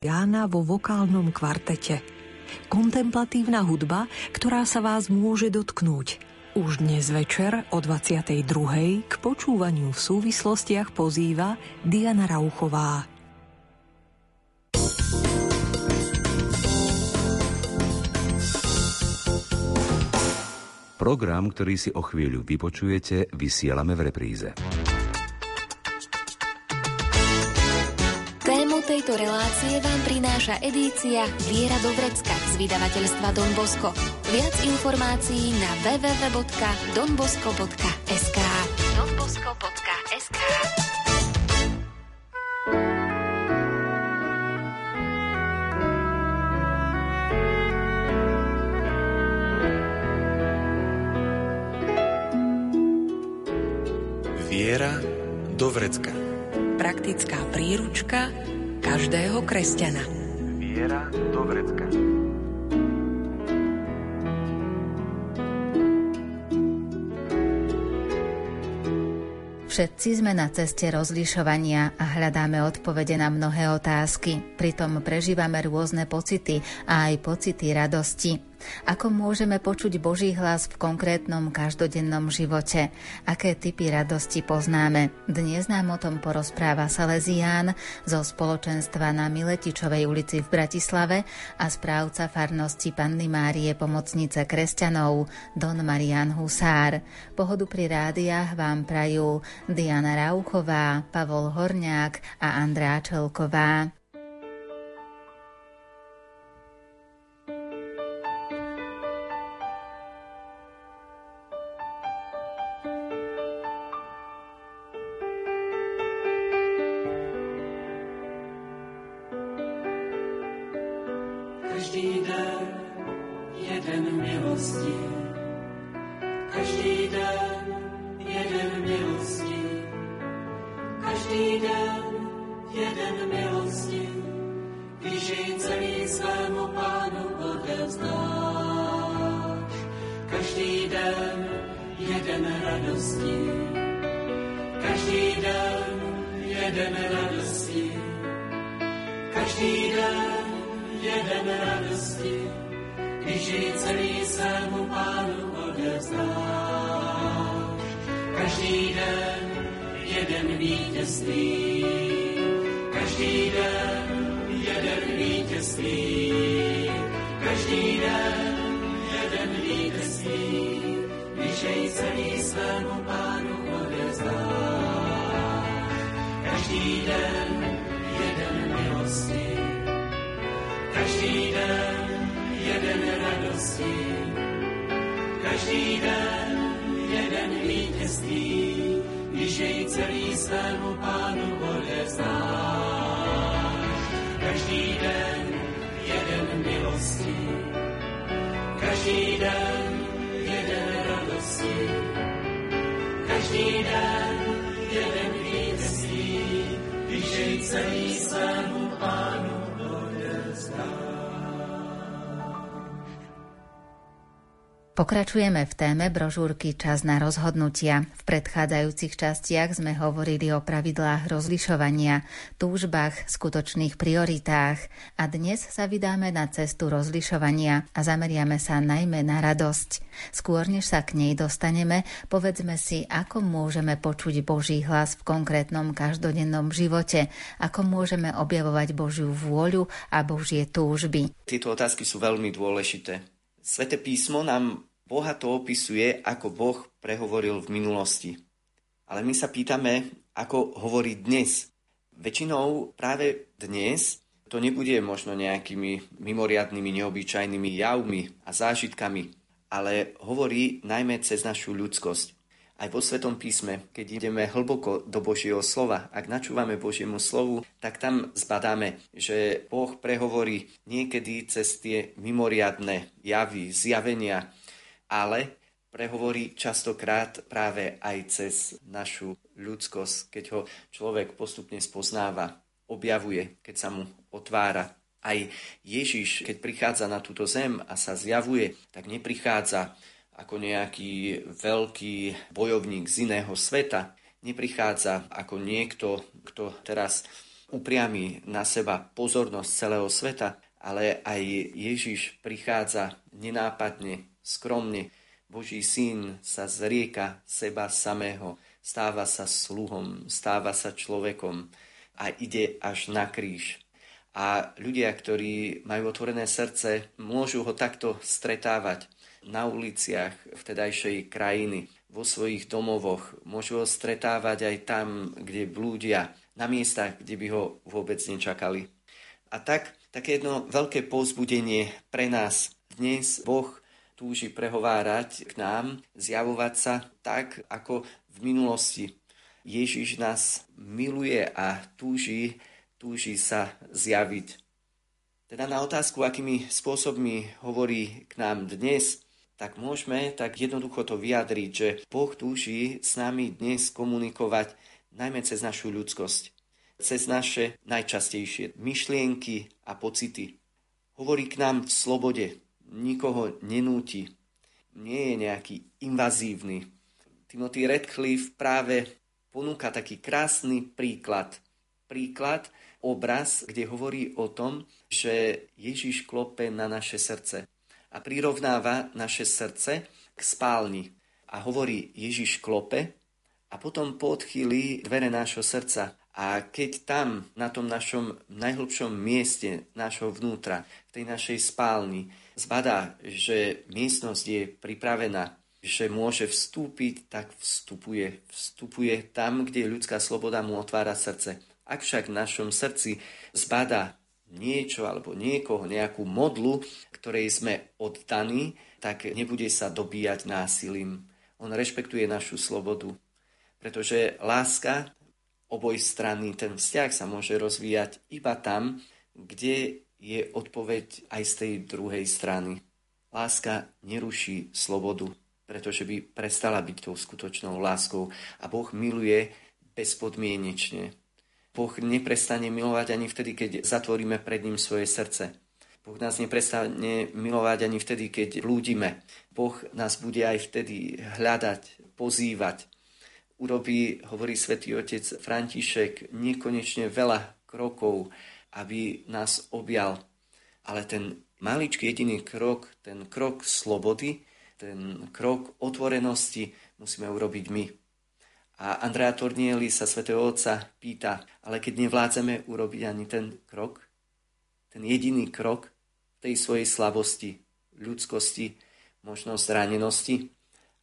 Jána vo vokálnom kvartete. Kontemplatívna hudba, ktorá sa vás môže dotknúť. Už dnes večer o 22. k počúvaniu v súvislostiach pozýva Diana Rauchová. Program, ktorý si o chvíľu vypočujete, vysielame v repríze. Prináša edícia Viera do vrecka z vydavateľstva Don Bosco. Viac informácií na www.donbosco.sk donbosco.sk Viera do vrecka. Praktická príručka každého kresťana. Viera do vrecka. Všetci sme na ceste rozlišovania a hľadáme odpovede na mnohé otázky. Pritom prežívame rôzne pocity a aj pocity radosti. Ako môžeme počuť Boží hlas v konkrétnom každodennom živote? Aké typy radosti poznáme? Dnes nám o tom porozpráva Salesián zo spoločenstva na Miletičovej ulici v Bratislave a správca farnosti Panny Márie Pomocnice kresťanov Don Marian Husár. Pohodu pri rádiách vám prajú Diana Rauchová, Pavol Horňák a Andrá Čelková. Každý den jeden milosti, každý den jeden milosti, každý den jeden milosti, vyžij celý svému pánu odevzdáš. Každý den jeden radosti, každý den jeden radosti, jeden radosti, když jej celý svému pánu odevzdá. Každý den jeden vítězství, každý den jeden vítězství, každý den jeden vítězství, když jej celý svému pánu odevzdá. Každý den jeden den každý den jeden radosti, každý den jeden vítězství, když jej celý svému pánu odevzdáš. Každý den jeden milosti, každý den jeden radosti, každý den jeden vítězství, když jej celý svému Pokračujeme v téme brožúrky Čas na rozhodnutia. V predchádzajúcich častiach sme hovorili o pravidlách rozlišovania, túžbách, skutočných prioritách a dnes sa vydáme na cestu rozlišovania a zameriame sa najmä na radosť. Skôr než sa k nej dostaneme, povedzme si, ako môžeme počuť Boží hlas v konkrétnom každodennom živote, ako môžeme objavovať Božiu vôľu a Božie túžby. Tieto otázky sú veľmi dôležité. Svete písmo nám Boha to opisuje, ako Boh prehovoril v minulosti. Ale my sa pýtame, ako hovorí dnes. Väčšinou práve dnes to nebude možno nejakými mimoriadnými, neobyčajnými javmi a zážitkami, ale hovorí najmä cez našu ľudskosť. Aj vo Svetom písme, keď ideme hlboko do Božieho slova, ak načúvame Božiemu slovu, tak tam zbadáme, že Boh prehovorí niekedy cez tie mimoriadne javy, zjavenia, ale prehovorí častokrát práve aj cez našu ľudskosť, keď ho človek postupne spoznáva, objavuje, keď sa mu otvára. Aj Ježiš, keď prichádza na túto zem a sa zjavuje, tak neprichádza ako nejaký veľký bojovník z iného sveta, neprichádza ako niekto, kto teraz upriami na seba pozornosť celého sveta, ale aj Ježiš prichádza nenápadne, skromne. Boží syn sa zrieka seba samého, stáva sa sluhom, stáva sa človekom a ide až na kríž. A ľudia, ktorí majú otvorené srdce, môžu ho takto stretávať na uliciach vtedajšej krajiny, vo svojich domovoch, môžu ho stretávať aj tam, kde blúdia, na miestach, kde by ho vôbec nečakali. A tak, také jedno veľké povzbudenie pre nás. Dnes Boh túži prehovárať k nám, zjavovať sa tak, ako v minulosti. Ježiš nás miluje a túži, túži sa zjaviť. Teda na otázku, akými spôsobmi hovorí k nám dnes, tak môžeme tak jednoducho to vyjadriť, že Boh túži s nami dnes komunikovať najmä cez našu ľudskosť, cez naše najčastejšie myšlienky a pocity. Hovorí k nám v slobode, nikoho nenúti, nie je nejaký invazívny. Timothy Radcliffe práve ponúka taký krásny príklad. Príklad, obraz, kde hovorí o tom, že Ježiš klope na naše srdce a prirovnáva naše srdce k spálni. A hovorí Ježiš klope a potom podchýli dvere nášho srdca. A keď tam, na tom našom najhlbšom mieste nášho vnútra, v tej našej spálni, zbadá, že miestnosť je pripravená, že môže vstúpiť, tak vstupuje. Vstupuje tam, kde ľudská sloboda mu otvára srdce. Ak však v našom srdci zbadá niečo alebo niekoho, nejakú modlu, ktorej sme oddaní, tak nebude sa dobíjať násilím. On rešpektuje našu slobodu, pretože láska oboj strany, ten vzťah sa môže rozvíjať iba tam, kde je odpoveď aj z tej druhej strany. Láska neruší slobodu, pretože by prestala byť tou skutočnou láskou a Boh miluje bezpodmienečne. Boh neprestane milovať ani vtedy, keď zatvoríme pred ním svoje srdce. Boh nás neprestane milovať ani vtedy, keď blúdime. Boh nás bude aj vtedy hľadať, pozývať. Urobí, hovorí svätý otec František, nekonečne veľa krokov, aby nás objal. Ale ten maličký jediný krok, ten krok slobody, ten krok otvorenosti musíme urobiť my. A Andrea Tornieli sa svätého Otca pýta, ale keď nevládzeme urobiť ani ten krok, ten jediný krok tej svojej slabosti, ľudskosti, možno zranenosti,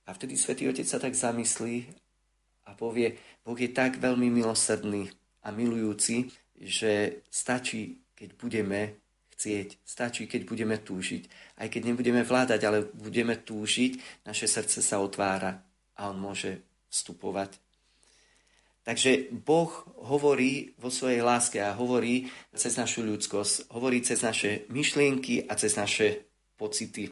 a vtedy svätý Otec sa tak zamyslí a povie, Boh je tak veľmi milosrdný a milujúci, že stačí, keď budeme chcieť, stačí, keď budeme túžiť. Aj keď nebudeme vládať, ale budeme túžiť, naše srdce sa otvára a on môže vstupovať Takže Boh hovorí vo svojej láske a hovorí cez našu ľudskosť, hovorí cez naše myšlienky a cez naše pocity.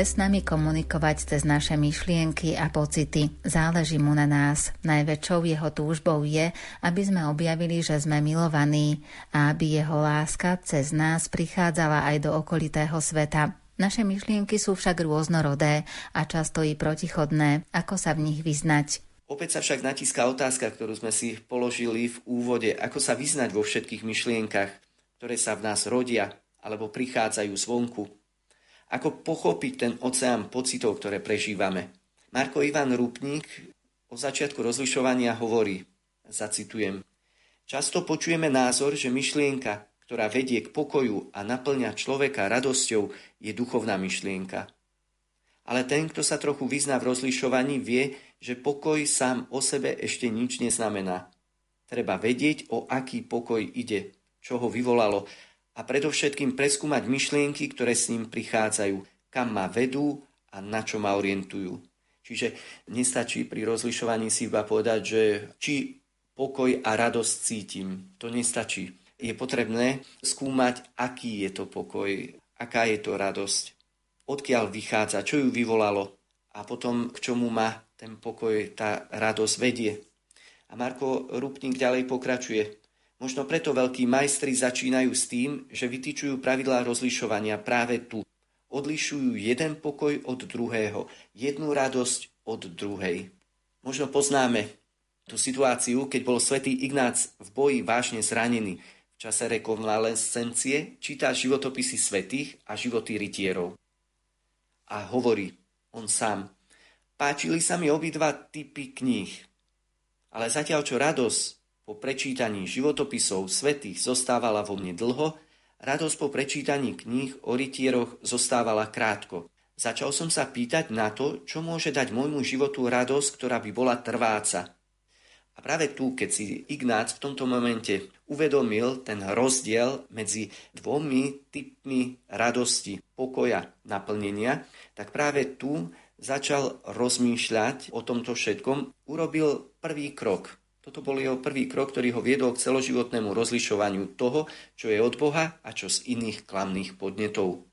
chce s nami komunikovať cez naše myšlienky a pocity. Záleží mu na nás. Najväčšou jeho túžbou je, aby sme objavili, že sme milovaní a aby jeho láska cez nás prichádzala aj do okolitého sveta. Naše myšlienky sú však rôznorodé a často i protichodné. Ako sa v nich vyznať? Opäť sa však natíska otázka, ktorú sme si položili v úvode, ako sa vyznať vo všetkých myšlienkach, ktoré sa v nás rodia alebo prichádzajú zvonku. Ako pochopiť ten oceán pocitov, ktoré prežívame? Marko Ivan Rupník o začiatku rozlišovania hovorí, zacitujem, Často počujeme názor, že myšlienka, ktorá vedie k pokoju a naplňa človeka radosťou, je duchovná myšlienka. Ale ten, kto sa trochu vyzná v rozlišovaní, vie, že pokoj sám o sebe ešte nič neznamená. Treba vedieť, o aký pokoj ide, čo ho vyvolalo a predovšetkým preskúmať myšlienky, ktoré s ním prichádzajú, kam ma vedú a na čo ma orientujú. Čiže nestačí pri rozlišovaní si iba povedať, že či pokoj a radosť cítim. To nestačí. Je potrebné skúmať, aký je to pokoj, aká je to radosť, odkiaľ vychádza, čo ju vyvolalo a potom k čomu ma ten pokoj, tá radosť vedie. A Marko Rupník ďalej pokračuje. Možno preto veľkí majstri začínajú s tým, že vytýčujú pravidlá rozlišovania práve tu. Odlišujú jeden pokoj od druhého, jednu radosť od druhej. Možno poznáme tú situáciu, keď bol svätý Ignác v boji vážne zranený. V čase rekonvalescencie číta životopisy svetých a životy rytierov. A hovorí on sám, páčili sa mi obidva typy kníh, ale zatiaľ čo radosť po prečítaní životopisov svetých zostávala vo mne dlho, radosť po prečítaní kníh o rytieroch zostávala krátko. Začal som sa pýtať na to, čo môže dať môjmu životu radosť, ktorá by bola trváca. A práve tu, keď si Ignác v tomto momente uvedomil ten rozdiel medzi dvomi typmi radosti, pokoja, naplnenia, tak práve tu začal rozmýšľať o tomto všetkom, urobil prvý krok. Toto bol jeho prvý krok, ktorý ho viedol k celoživotnému rozlišovaniu toho, čo je od Boha a čo z iných klamných podnetov.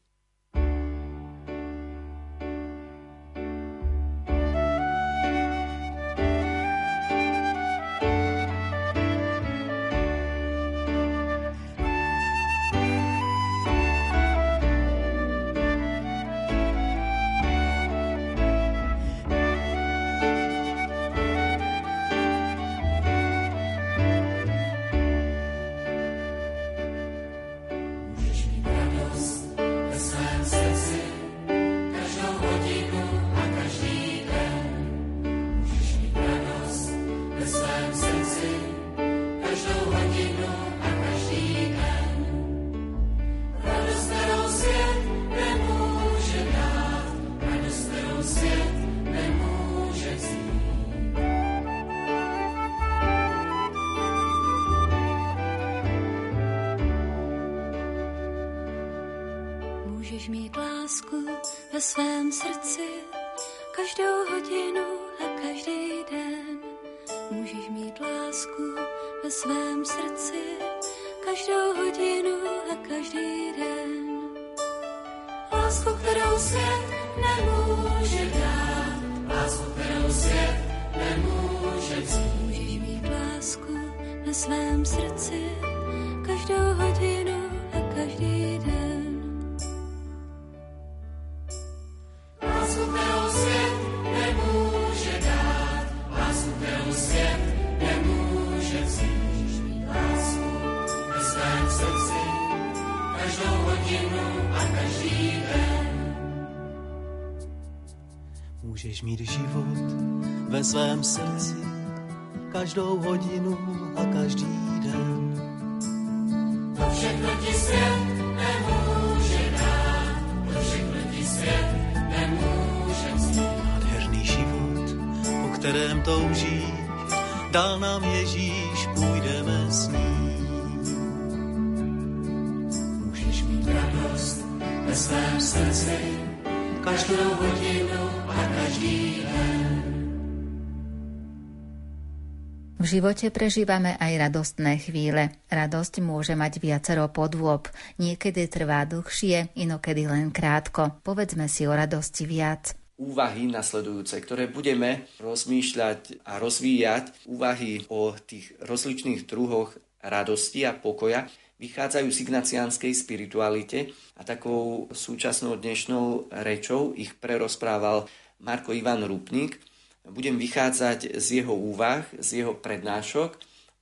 Můžeš mít život ve svém srdci každou hodinu a každý den. To všechno ti svět nemůže dát, to všechno ti svět nemůže vzít. Nádherný život, po kterém toužíš, dal nám Ježíš, živote prežívame aj radostné chvíle. Radosť môže mať viacero podôb. Niekedy trvá dlhšie, inokedy len krátko. Povedzme si o radosti viac. Úvahy nasledujúce, ktoré budeme rozmýšľať a rozvíjať, úvahy o tých rozličných druhoch radosti a pokoja, vychádzajú z ignaciánskej spiritualite a takou súčasnou dnešnou rečou ich prerozprával Marko Ivan Rupnik, budem vychádzať z jeho úvah, z jeho prednášok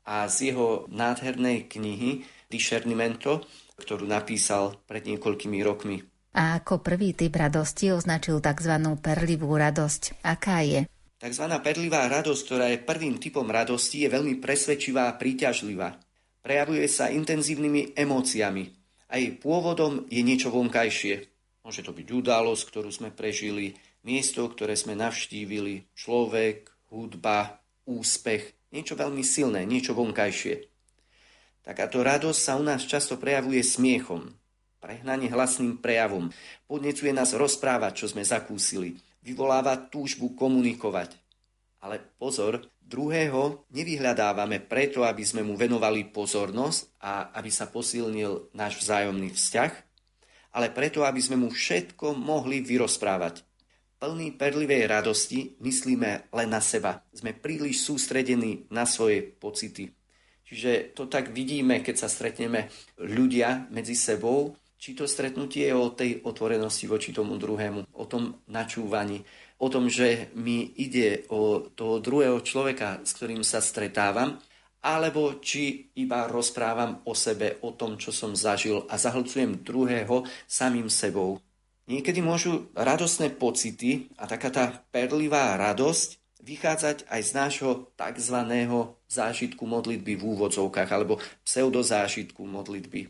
a z jeho nádhernej knihy Discernimento, ktorú napísal pred niekoľkými rokmi. A ako prvý typ radosti označil tzv. perlivú radosť. Aká je? Takzvaná perlivá radosť, ktorá je prvým typom radosti, je veľmi presvedčivá a príťažlivá. Prejavuje sa intenzívnymi emóciami a jej pôvodom je niečo vonkajšie. Môže to byť udalosť, ktorú sme prežili, miesto, ktoré sme navštívili, človek, hudba, úspech, niečo veľmi silné, niečo vonkajšie. Takáto radosť sa u nás často prejavuje smiechom, prehnane hlasným prejavom, podnecuje nás rozprávať, čo sme zakúsili, vyvoláva túžbu komunikovať. Ale pozor, druhého nevyhľadávame preto, aby sme mu venovali pozornosť a aby sa posilnil náš vzájomný vzťah, ale preto, aby sme mu všetko mohli vyrozprávať plný perlivej radosti myslíme len na seba. Sme príliš sústredení na svoje pocity. Čiže to tak vidíme, keď sa stretneme ľudia medzi sebou, či to stretnutie je o tej otvorenosti voči tomu druhému, o tom načúvaní, o tom, že mi ide o toho druhého človeka, s ktorým sa stretávam, alebo či iba rozprávam o sebe, o tom, čo som zažil a zahlcujem druhého samým sebou. Niekedy môžu radostné pocity a taká tá perlivá radosť vychádzať aj z nášho tzv. zážitku modlitby v úvodzovkách alebo pseudozážitku modlitby.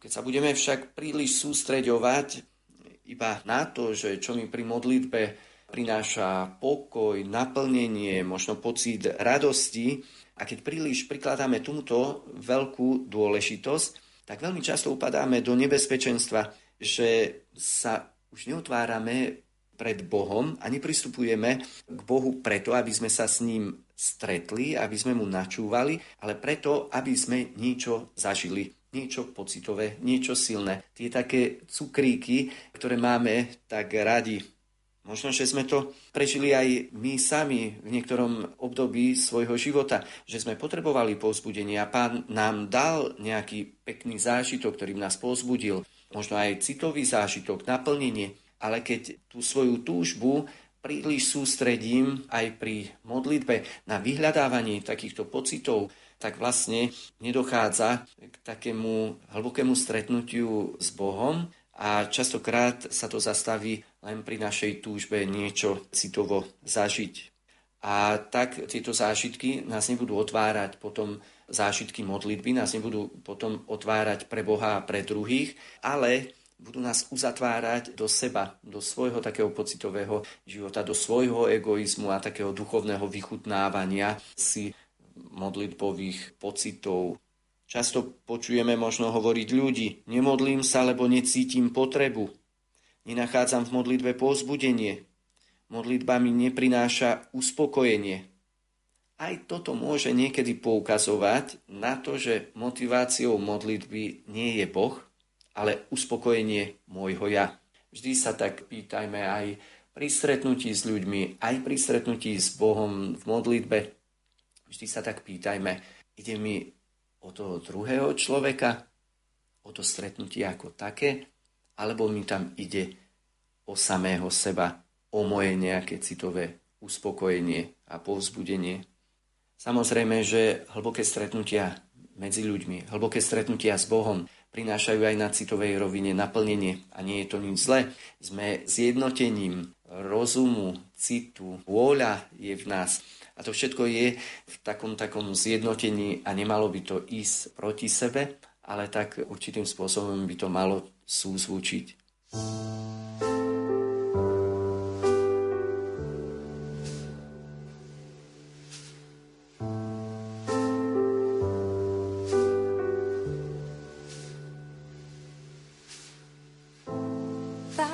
Keď sa budeme však príliš sústreďovať iba na to, že čo mi pri modlitbe prináša pokoj, naplnenie, možno pocit radosti a keď príliš prikladáme tomuto veľkú dôležitosť, tak veľmi často upadáme do nebezpečenstva, že sa už neotvárame pred Bohom a nepristupujeme k Bohu preto, aby sme sa s ním stretli, aby sme mu načúvali, ale preto, aby sme niečo zažili, niečo pocitové, niečo silné. Tie také cukríky, ktoré máme tak radi. Možno, že sme to prežili aj my sami v niektorom období svojho života, že sme potrebovali povzbudenie a pán nám dal nejaký pekný zážitok, ktorým nás povzbudil možno aj citový zážitok, naplnenie, ale keď tú svoju túžbu príliš sústredím aj pri modlitbe na vyhľadávanie takýchto pocitov, tak vlastne nedochádza k takému hlbokému stretnutiu s Bohom a častokrát sa to zastaví len pri našej túžbe niečo citovo zažiť. A tak tieto zážitky nás nebudú otvárať potom zážitky modlitby, nás nebudú potom otvárať pre Boha a pre druhých, ale budú nás uzatvárať do seba, do svojho takého pocitového života, do svojho egoizmu a takého duchovného vychutnávania si modlitbových pocitov. Často počujeme možno hovoriť ľudí, nemodlím sa, lebo necítim potrebu. Nenachádzam v modlitbe povzbudenie. Modlitba mi neprináša uspokojenie. Aj toto môže niekedy poukazovať na to, že motiváciou modlitby nie je Boh, ale uspokojenie môjho ja. Vždy sa tak pýtajme aj pri stretnutí s ľuďmi, aj pri stretnutí s Bohom v modlitbe. Vždy sa tak pýtajme, ide mi o toho druhého človeka, o to stretnutie ako také, alebo mi tam ide o samého seba, o moje nejaké citové uspokojenie a povzbudenie. Samozrejme, že hlboké stretnutia medzi ľuďmi, hlboké stretnutia s Bohom prinášajú aj na citovej rovine naplnenie a nie je to nič zle. Sme zjednotením rozumu, citu, vôľa je v nás. A to všetko je v takom, takom zjednotení a nemalo by to ísť proti sebe, ale tak určitým spôsobom by to malo súzvučiť.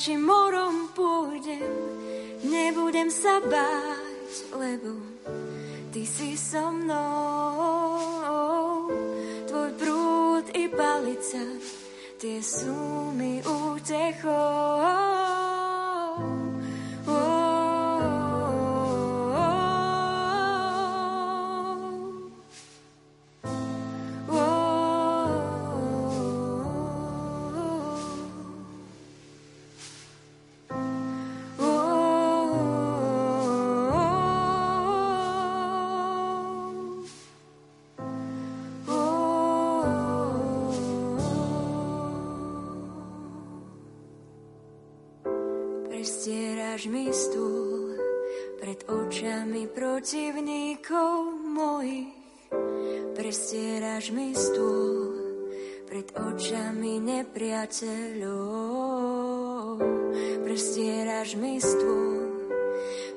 či morom pôjdem, nebudem sa báť, lebo ty si so mnou. Tvoj prúd i palica, tie sú mi útechou. Prestieraš mi stôl pred očami protivníkov mojich. Prestieraš mi stôl pred očami nepriateľov. Prestieraš mi stôl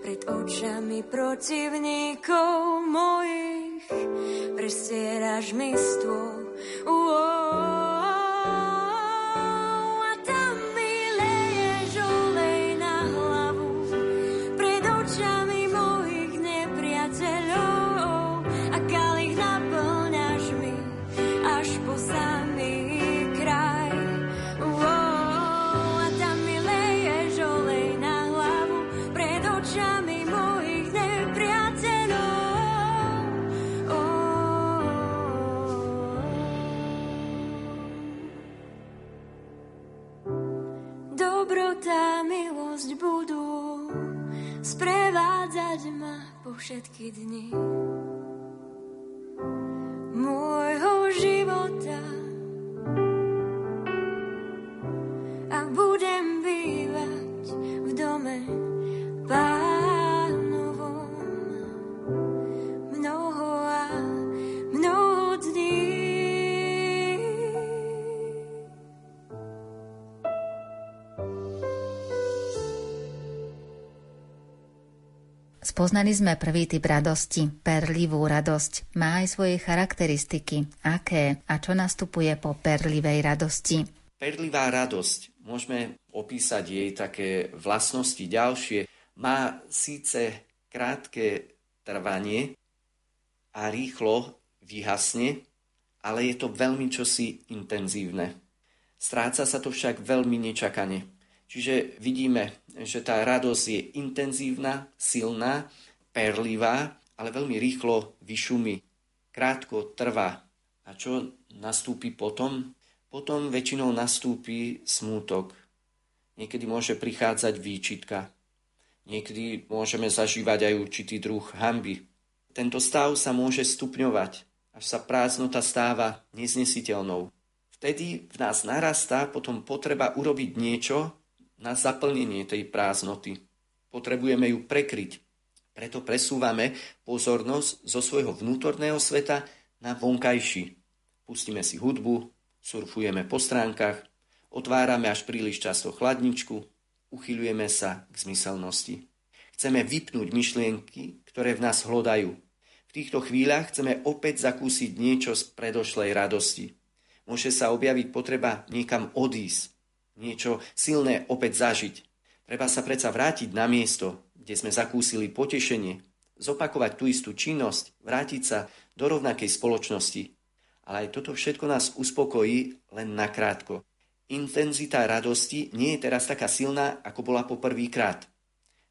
pred očami protivníkov mojich. Prestieraš mi stôl. Uo, všetky dni môjho života. Spoznali sme prvý typ radosti, perlivú radosť. Má aj svoje charakteristiky. Aké a čo nastupuje po perlivej radosti? Perlivá radosť, môžeme opísať jej také vlastnosti ďalšie. Má síce krátke trvanie a rýchlo vyhasne, ale je to veľmi čosi intenzívne. Stráca sa to však veľmi nečakane. Čiže vidíme, že tá radosť je intenzívna, silná, perlivá, ale veľmi rýchlo vyšumí. Krátko trvá. A čo nastúpi potom? Potom väčšinou nastúpi smútok. Niekedy môže prichádzať výčitka. Niekedy môžeme zažívať aj určitý druh hamby. Tento stav sa môže stupňovať, až sa prázdnota stáva neznesiteľnou. Vtedy v nás narastá potom potreba urobiť niečo, na zaplnenie tej prázdnoty. Potrebujeme ju prekryť. Preto presúvame pozornosť zo svojho vnútorného sveta na vonkajší. Pustíme si hudbu, surfujeme po stránkach, Otvárame až príliš často chladničku, uchyľujeme sa k zmyselnosti. Chceme vypnúť myšlienky, ktoré v nás hlodajú. V týchto chvíľach chceme opäť zakúsiť niečo z predošlej radosti. Môže sa objaviť potreba niekam odísť, niečo silné opäť zažiť. Treba sa predsa vrátiť na miesto, kde sme zakúsili potešenie, zopakovať tú istú činnosť, vrátiť sa do rovnakej spoločnosti. Ale aj toto všetko nás uspokojí len nakrátko. Intenzita radosti nie je teraz taká silná, ako bola po prvýkrát.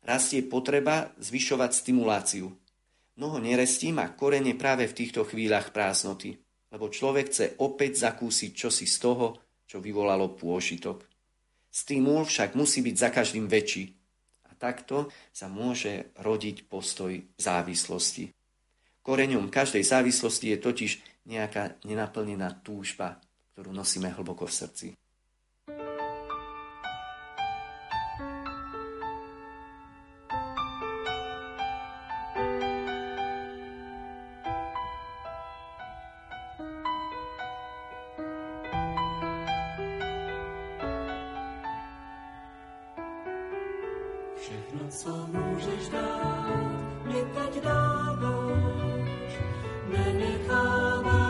Rastie potreba zvyšovať stimuláciu. Mnoho nerestí má korene práve v týchto chvíľach prázdnoty, lebo človek chce opäť zakúsiť čosi z toho, čo vyvolalo pôžitok. Stimul však musí byť za každým väčší. A takto sa môže rodiť postoj závislosti. Koreňom každej závislosti je totiž nejaká nenaplnená túžba, ktorú nosíme hlboko v srdci. co môžeš dát, mi teď dáváš, nenecháváš.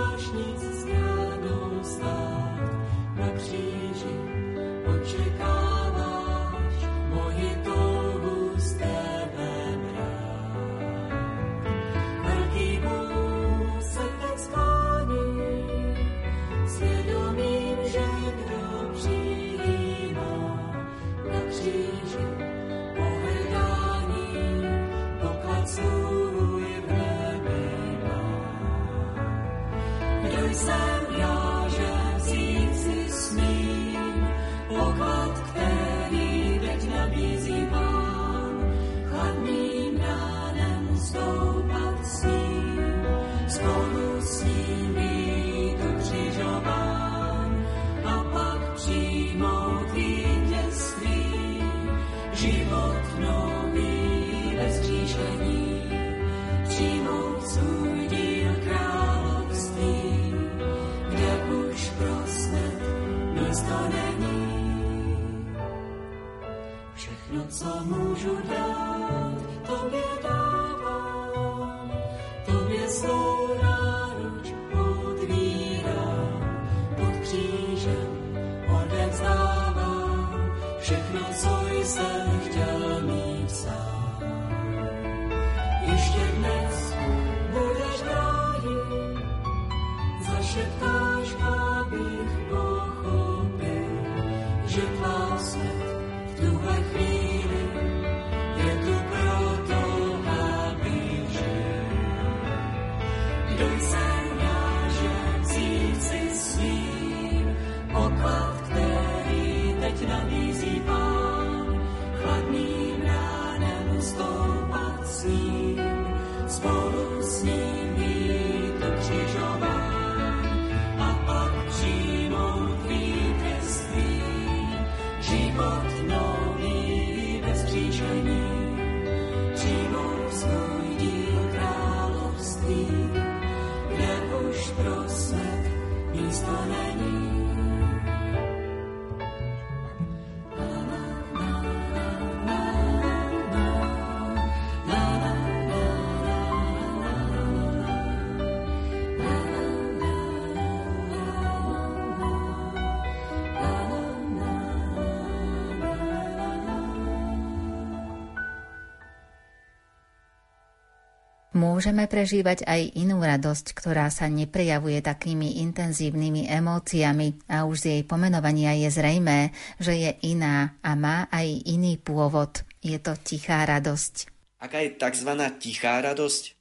Môžeme prežívať aj inú radosť, ktorá sa neprejavuje takými intenzívnymi emóciami a už z jej pomenovania je zrejmé, že je iná a má aj iný pôvod. Je to tichá radosť. Aká je tzv. tichá radosť?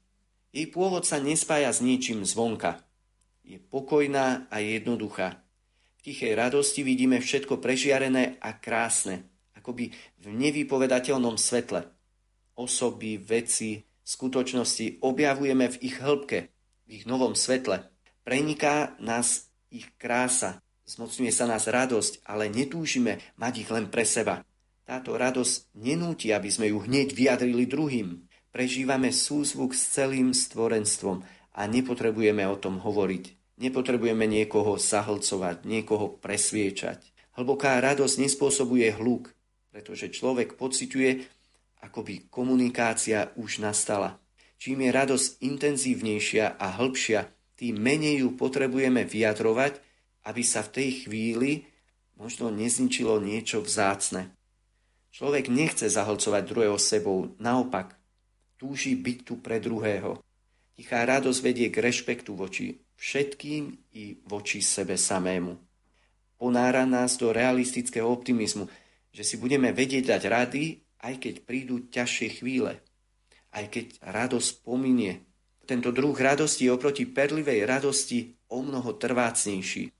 Jej pôvod sa nespája s ničím zvonka. Je pokojná a jednoduchá. V tichej radosti vidíme všetko prežiarené a krásne, akoby v nevypovedateľnom svetle. Osoby, veci, skutočnosti objavujeme v ich hĺbke, v ich novom svetle. Preniká nás ich krása, zmocňuje sa nás radosť, ale netúžime mať ich len pre seba. Táto radosť nenúti, aby sme ju hneď vyjadrili druhým. Prežívame súzvuk s celým stvorenstvom a nepotrebujeme o tom hovoriť. Nepotrebujeme niekoho zahlcovať, niekoho presviečať. Hlboká radosť nespôsobuje hluk, pretože človek pociťuje, ako by komunikácia už nastala. Čím je radosť intenzívnejšia a hĺbšia, tým menej ju potrebujeme vyjadrovať, aby sa v tej chvíli možno nezničilo niečo vzácne. Človek nechce zahlcovať druhého sebou, naopak, túži byť tu pre druhého. Tichá radosť vedie k rešpektu voči všetkým i voči sebe samému. Ponára nás do realistického optimizmu, že si budeme vedieť dať rady, aj keď prídu ťažšie chvíle, aj keď radosť pominie. Tento druh radosti je oproti perlivej radosti o mnoho trvácnejší.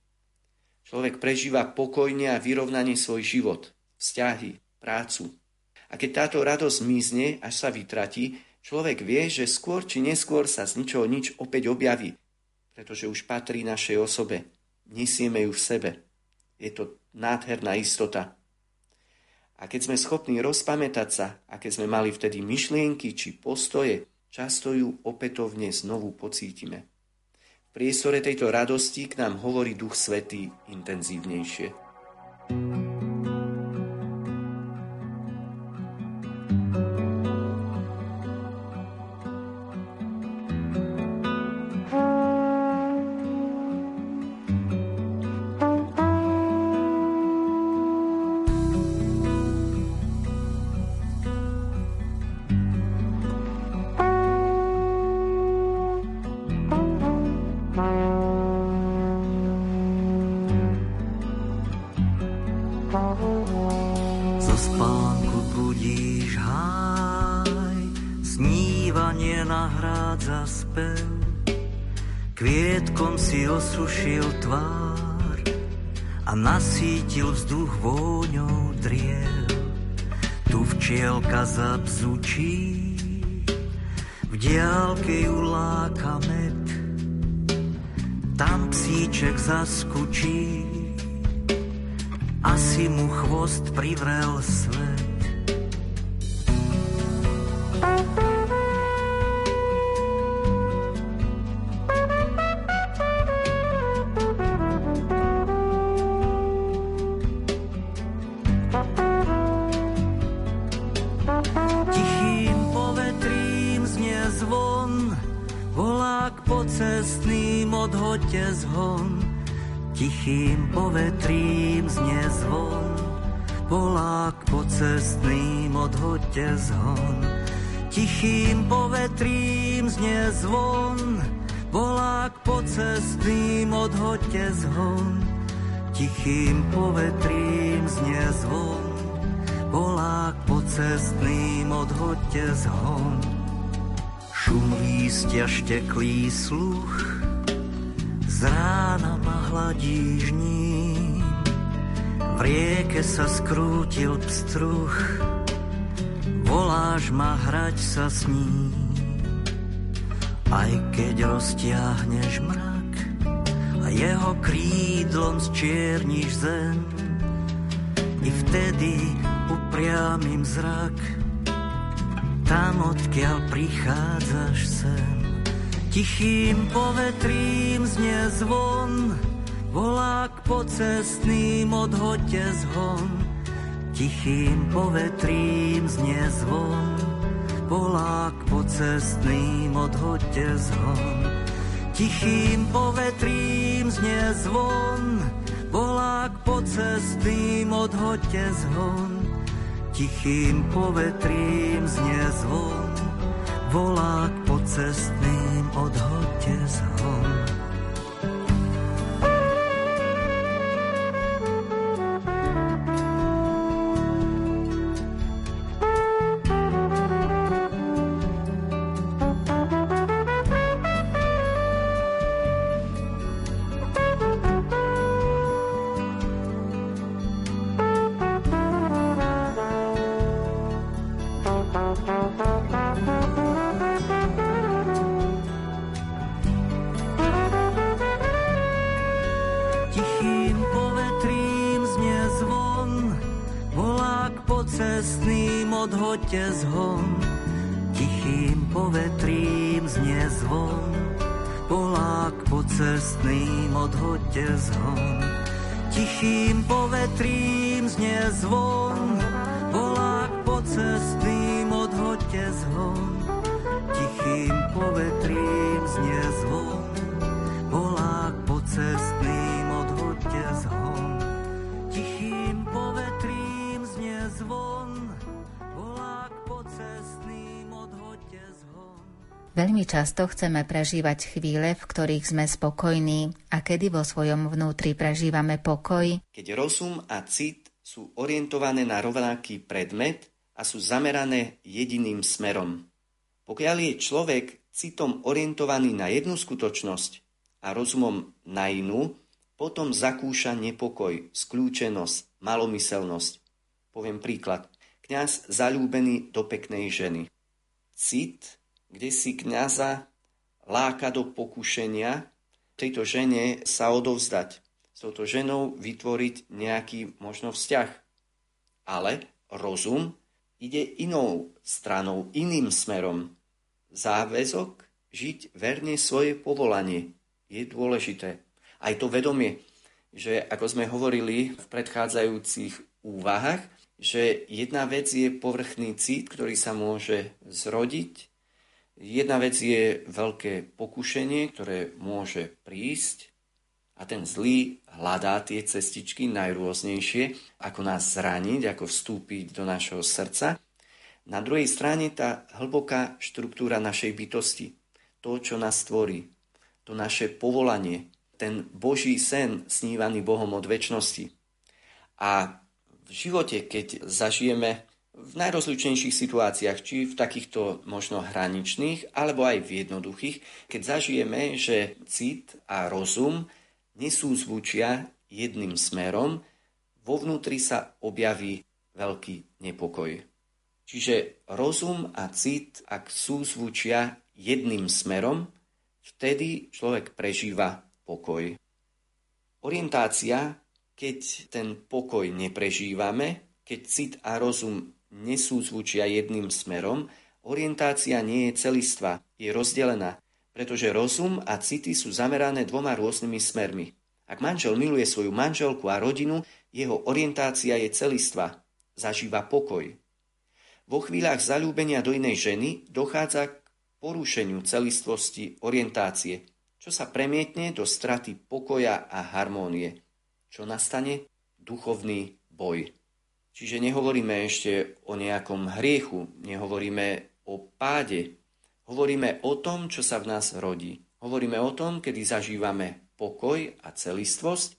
Človek prežíva pokojne a vyrovnanie svoj život, vzťahy, prácu. A keď táto radosť mizne, až sa vytratí, človek vie, že skôr či neskôr sa z ničoho nič opäť objaví, pretože už patrí našej osobe. Nesieme ju v sebe. Je to nádherná istota. A keď sme schopní rozpamätať sa, aké sme mali vtedy myšlienky či postoje, často ju opätovne znovu pocítime. V priestore tejto radosti k nám hovorí Duch Svetý intenzívnejšie. thank you osušil tvár a nasítil vzduch vôňou driev. Tu včielka zabzučí, v diálke ju láka med, tam psíček zaskučí, asi mu chvost privrel svet. Odhoďte zhon. Tichým povetrím znie zvon. Polák pocestným odhoďte zhon. Tichým povetrím znie zvon. Polák pocestným odhoďte zhon. Šum lístia šteklý sluch, z rána ma hladíš ním, v rieke sa skrútil pstruh, voláš ma hrať sa s ním. Aj keď roztiahneš mrak a jeho krídlom zčierniš zem, i vtedy upriamím zrak, tam odkiaľ prichádzaš sem. Tichým povetrím znie zvon, volák pocestným odhoďte zhon. Tichým povetrím znie zvon, volák pocestným odhoďte zhon. Tichým povetrím znie zvon, volák pocestným odhoďte zhon. Tichým povetrím znie zvon, volák pocestným odhoďte zhon. Často chceme prežívať chvíle, v ktorých sme spokojní a kedy vo svojom vnútri prežívame pokoj. Keď rozum a cit sú orientované na rovnaký predmet a sú zamerané jediným smerom. Pokiaľ je človek citom orientovaný na jednu skutočnosť a rozumom na inú, potom zakúša nepokoj, skľúčenosť, malomyselnosť. Poviem príklad. Kňaz zalúbený do peknej ženy. Cit kde si kniaza láka do pokušenia tejto žene sa odovzdať. S touto ženou vytvoriť nejaký možno vzťah. Ale rozum ide inou stranou, iným smerom. Záväzok žiť verne svoje povolanie je dôležité. Aj to vedomie, že ako sme hovorili v predchádzajúcich úvahách, že jedna vec je povrchný cít, ktorý sa môže zrodiť Jedna vec je veľké pokušenie, ktoré môže prísť a ten zlý hľadá tie cestičky najrôznejšie, ako nás zraniť, ako vstúpiť do našeho srdca. Na druhej strane tá hlboká štruktúra našej bytosti, to, čo nás tvorí, to naše povolanie, ten Boží sen snívaný Bohom od väčšnosti. A v živote, keď zažijeme v najrozličnejších situáciách, či v takýchto možno hraničných, alebo aj v jednoduchých, keď zažijeme, že cit a rozum nesú zvučia jedným smerom, vo vnútri sa objaví veľký nepokoj. Čiže rozum a cit, ak sú zvučia jedným smerom, vtedy človek prežíva pokoj. Orientácia, keď ten pokoj neprežívame, keď cit a rozum nesúzvučia jedným smerom, orientácia nie je celistva, je rozdelená, pretože rozum a city sú zamerané dvoma rôznymi smermi. Ak manžel miluje svoju manželku a rodinu, jeho orientácia je celistva, zažíva pokoj. Vo chvíľach zalúbenia do inej ženy dochádza k porušeniu celistvosti orientácie, čo sa premietne do straty pokoja a harmónie. Čo nastane? Duchovný boj. Čiže nehovoríme ešte o nejakom hriechu, nehovoríme o páde. Hovoríme o tom, čo sa v nás rodí. Hovoríme o tom, kedy zažívame pokoj a celistvosť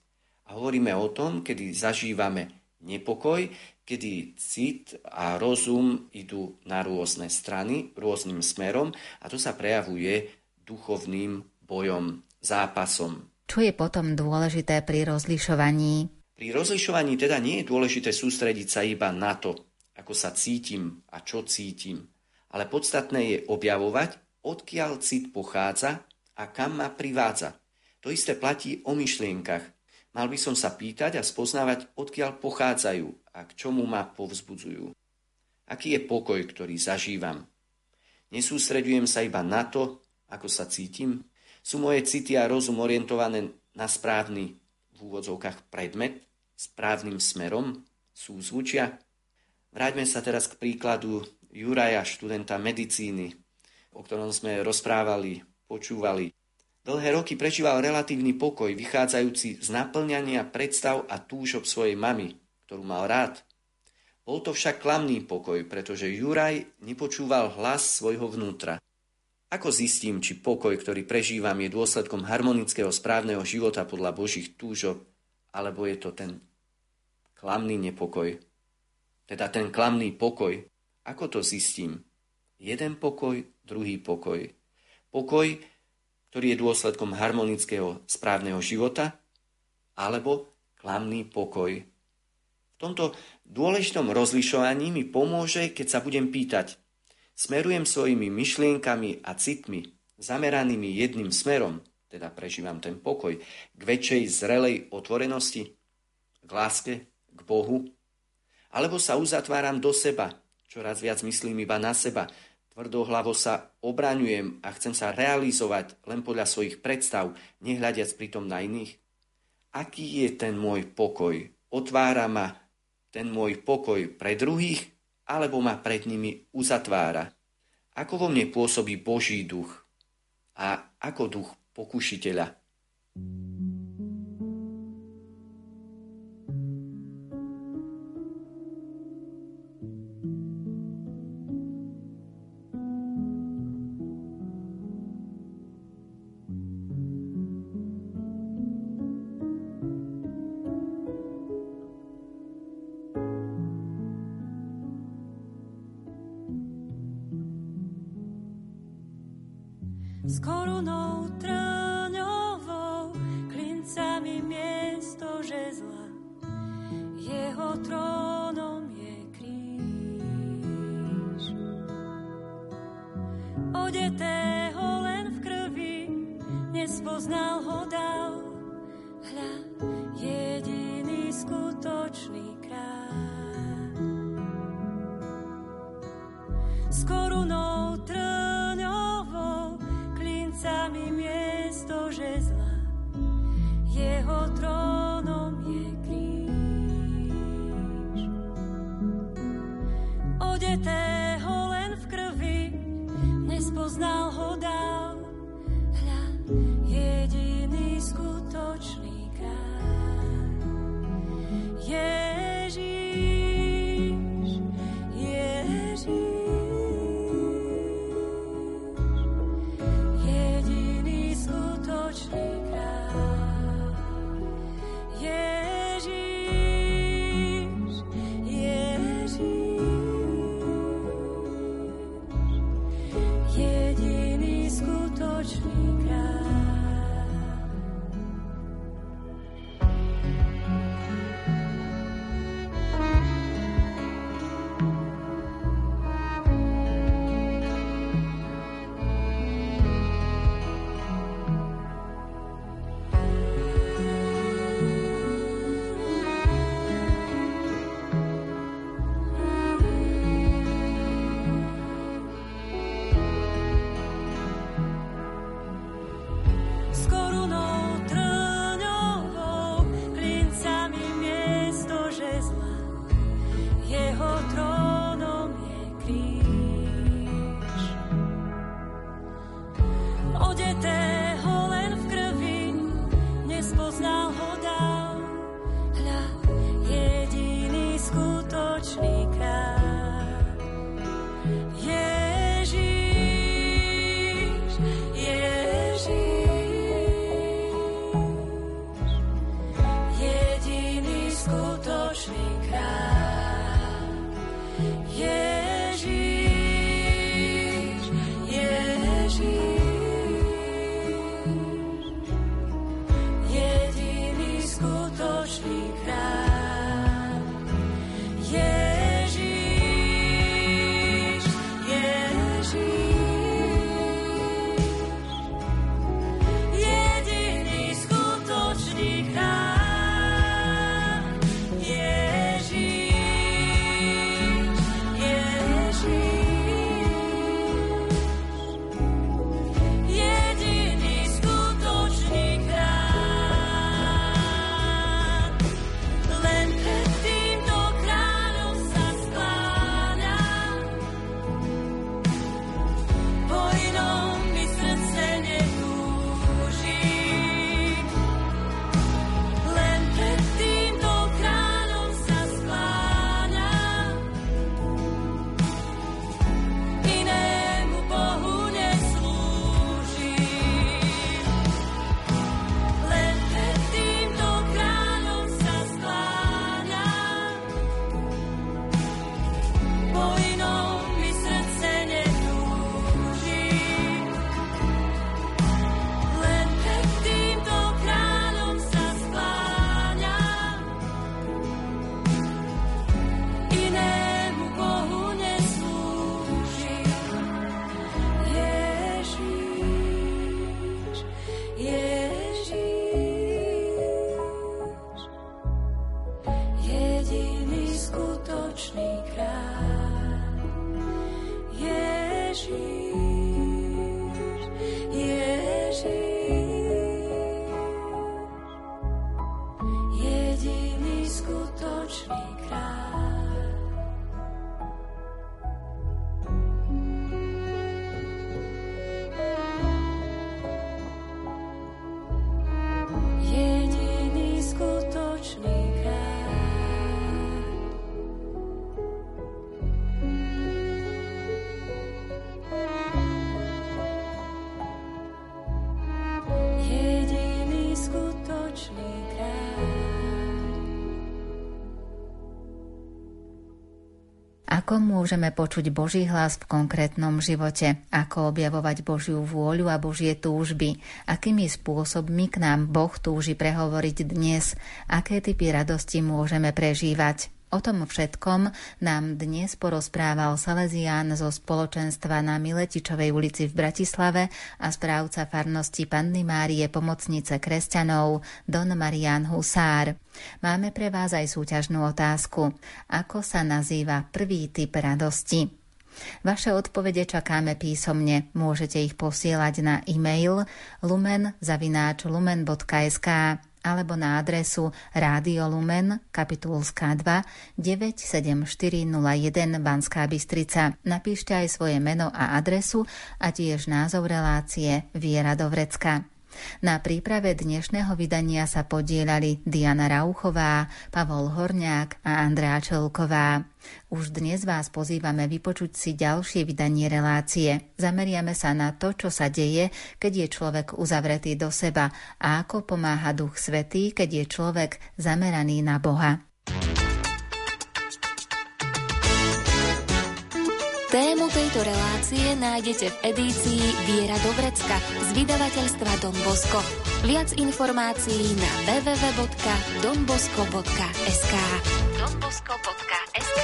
a hovoríme o tom, kedy zažívame nepokoj, kedy cit a rozum idú na rôzne strany, rôznym smerom a to sa prejavuje duchovným bojom, zápasom. Čo je potom dôležité pri rozlišovaní pri rozlišovaní teda nie je dôležité sústrediť sa iba na to, ako sa cítim a čo cítim, ale podstatné je objavovať, odkiaľ cit pochádza a kam ma privádza. To isté platí o myšlienkach. Mal by som sa pýtať a spoznávať, odkiaľ pochádzajú a k čomu ma povzbudzujú. Aký je pokoj, ktorý zažívam? Nesústredujem sa iba na to, ako sa cítim? Sú moje city a rozum orientované na správny v úvodzovkách predmet správnym smerom, sú zvučia. Vráťme sa teraz k príkladu Juraja, študenta medicíny, o ktorom sme rozprávali, počúvali. Dlhé roky prežíval relatívny pokoj, vychádzajúci z naplňania predstav a túžob svojej mamy, ktorú mal rád. Bol to však klamný pokoj, pretože Juraj nepočúval hlas svojho vnútra. Ako zistím, či pokoj, ktorý prežívam, je dôsledkom harmonického správneho života podľa Božích túžob, alebo je to ten klamný nepokoj? Teda ten klamný pokoj. Ako to zistím? Jeden pokoj, druhý pokoj. Pokoj, ktorý je dôsledkom harmonického správneho života, alebo klamný pokoj. V tomto dôležitom rozlišovaní mi pomôže, keď sa budem pýtať, Smerujem svojimi myšlienkami a citmi, zameranými jedným smerom, teda prežívam ten pokoj, k väčšej zrelej otvorenosti, k láske, k Bohu, alebo sa uzatváram do seba, čoraz viac myslím iba na seba, tvrdohlavo sa obraňujem a chcem sa realizovať len podľa svojich predstav, nehľadiac pritom na iných. aký je ten môj pokoj. Otvára ma ten môj pokoj pre druhých, alebo ma pred nimi uzatvára. Ako vo mne pôsobí Boží duch a ako duch pokušiteľa. korunou trňovou, klincami miesto žezla. Jeho trónom je kríž. Odetého len v krvi nespoznal touch me. 寻 môžeme počuť Boží hlas v konkrétnom živote? Ako objavovať Božiu vôľu a Božie túžby? Akými spôsobmi k nám Boh túži prehovoriť dnes? Aké typy radosti môžeme prežívať? O tom všetkom nám dnes porozprával Salesián zo spoločenstva na Miletičovej ulici v Bratislave a správca farnosti Panny Márie Pomocnice kresťanov Don Marian Husár. Máme pre vás aj súťažnú otázku. Ako sa nazýva prvý typ radosti? Vaše odpovede čakáme písomne. Môžete ich posielať na e-mail lumen.lumen.sk alebo na adresu Rádio Lumen, kapitulská 2, 97401 Banská Bystrica. Napíšte aj svoje meno a adresu a tiež názov relácie Viera do Vrecka. Na príprave dnešného vydania sa podielali Diana Rauchová, Pavol Horňák a Andrea Čelková. Už dnes vás pozývame vypočuť si ďalšie vydanie relácie. Zameriame sa na to, čo sa deje, keď je človek uzavretý do seba a ako pomáha Duch Svetý, keď je človek zameraný na Boha. Tému tejto relácie nájdete v edícii Viera Dobrecka z vydavateľstva Don Bosco. Viac informácií na www.donbosco.sk donbosco.sk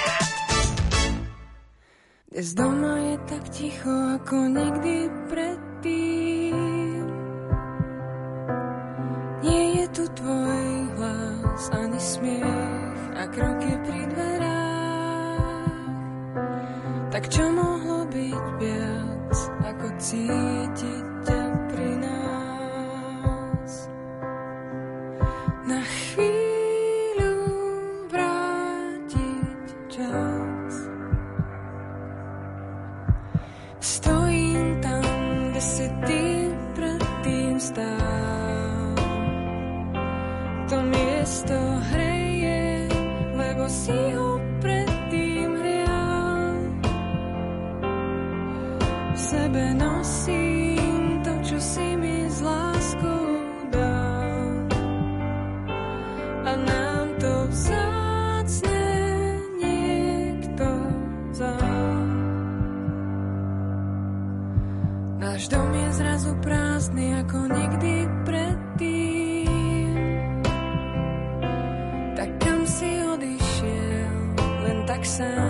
Dnes doma je tak ticho ako nikdy predtým. Nie je tu tvoj hlas ani smiech a kroky pri dverách tak čo mohlo byť viac, ako cítiť len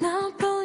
Now.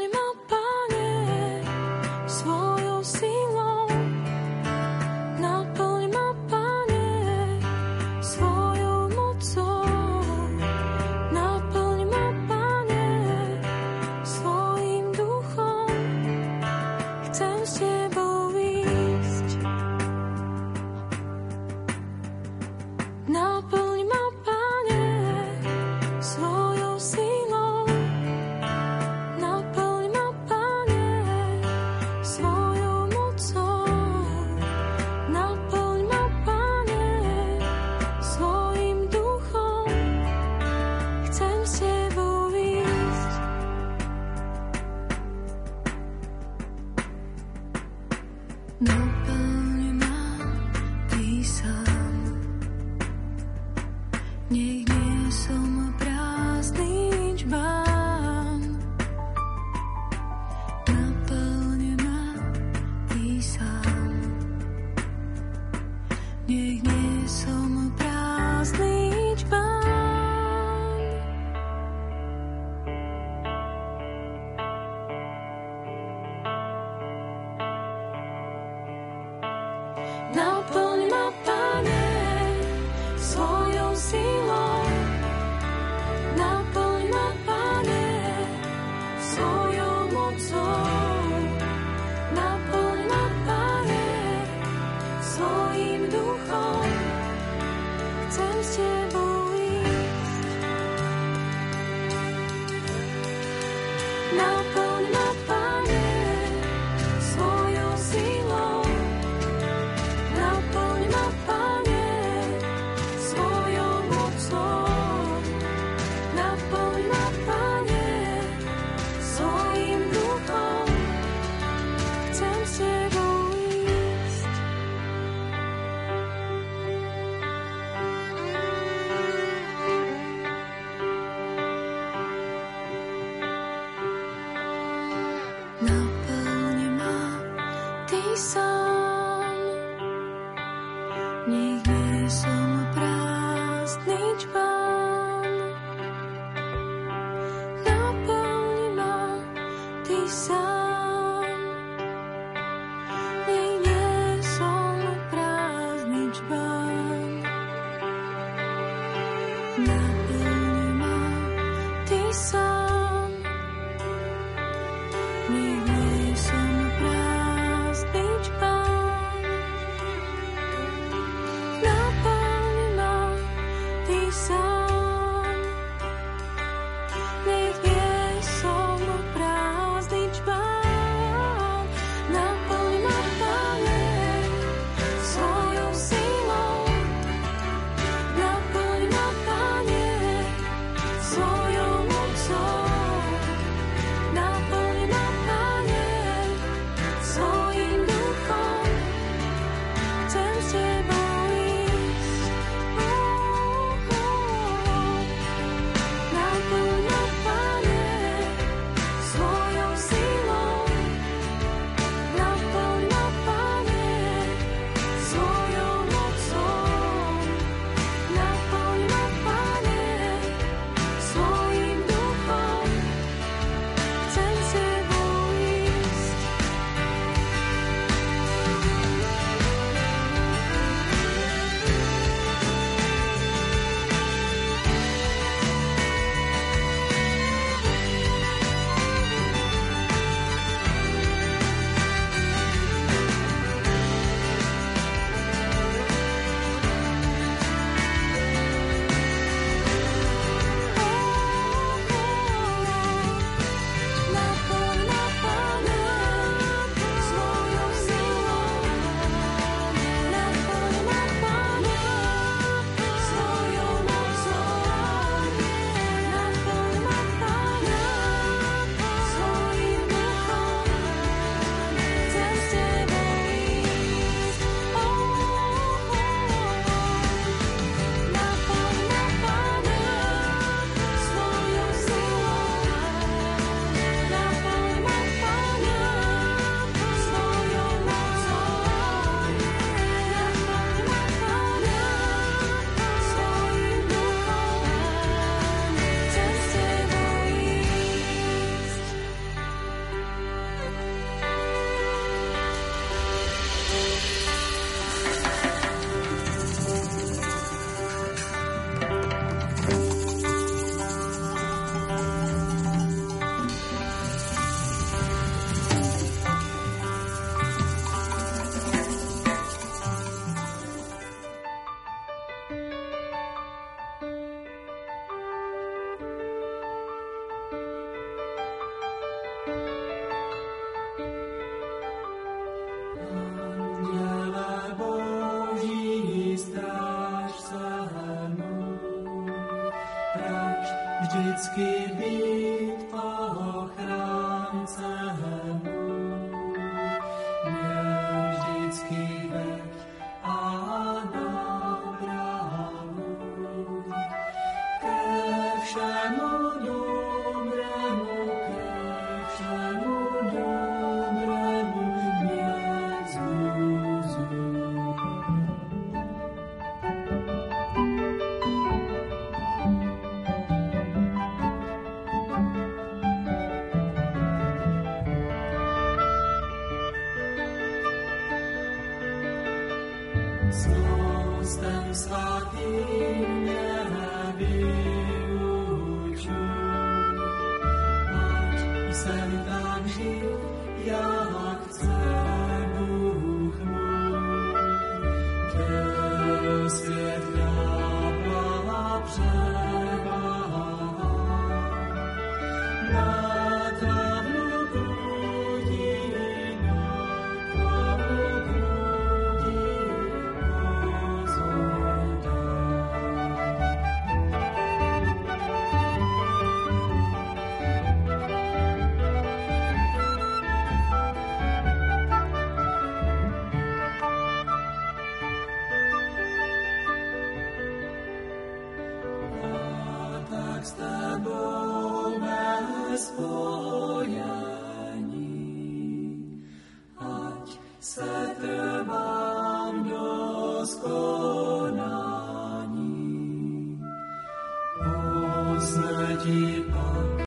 Jsem tam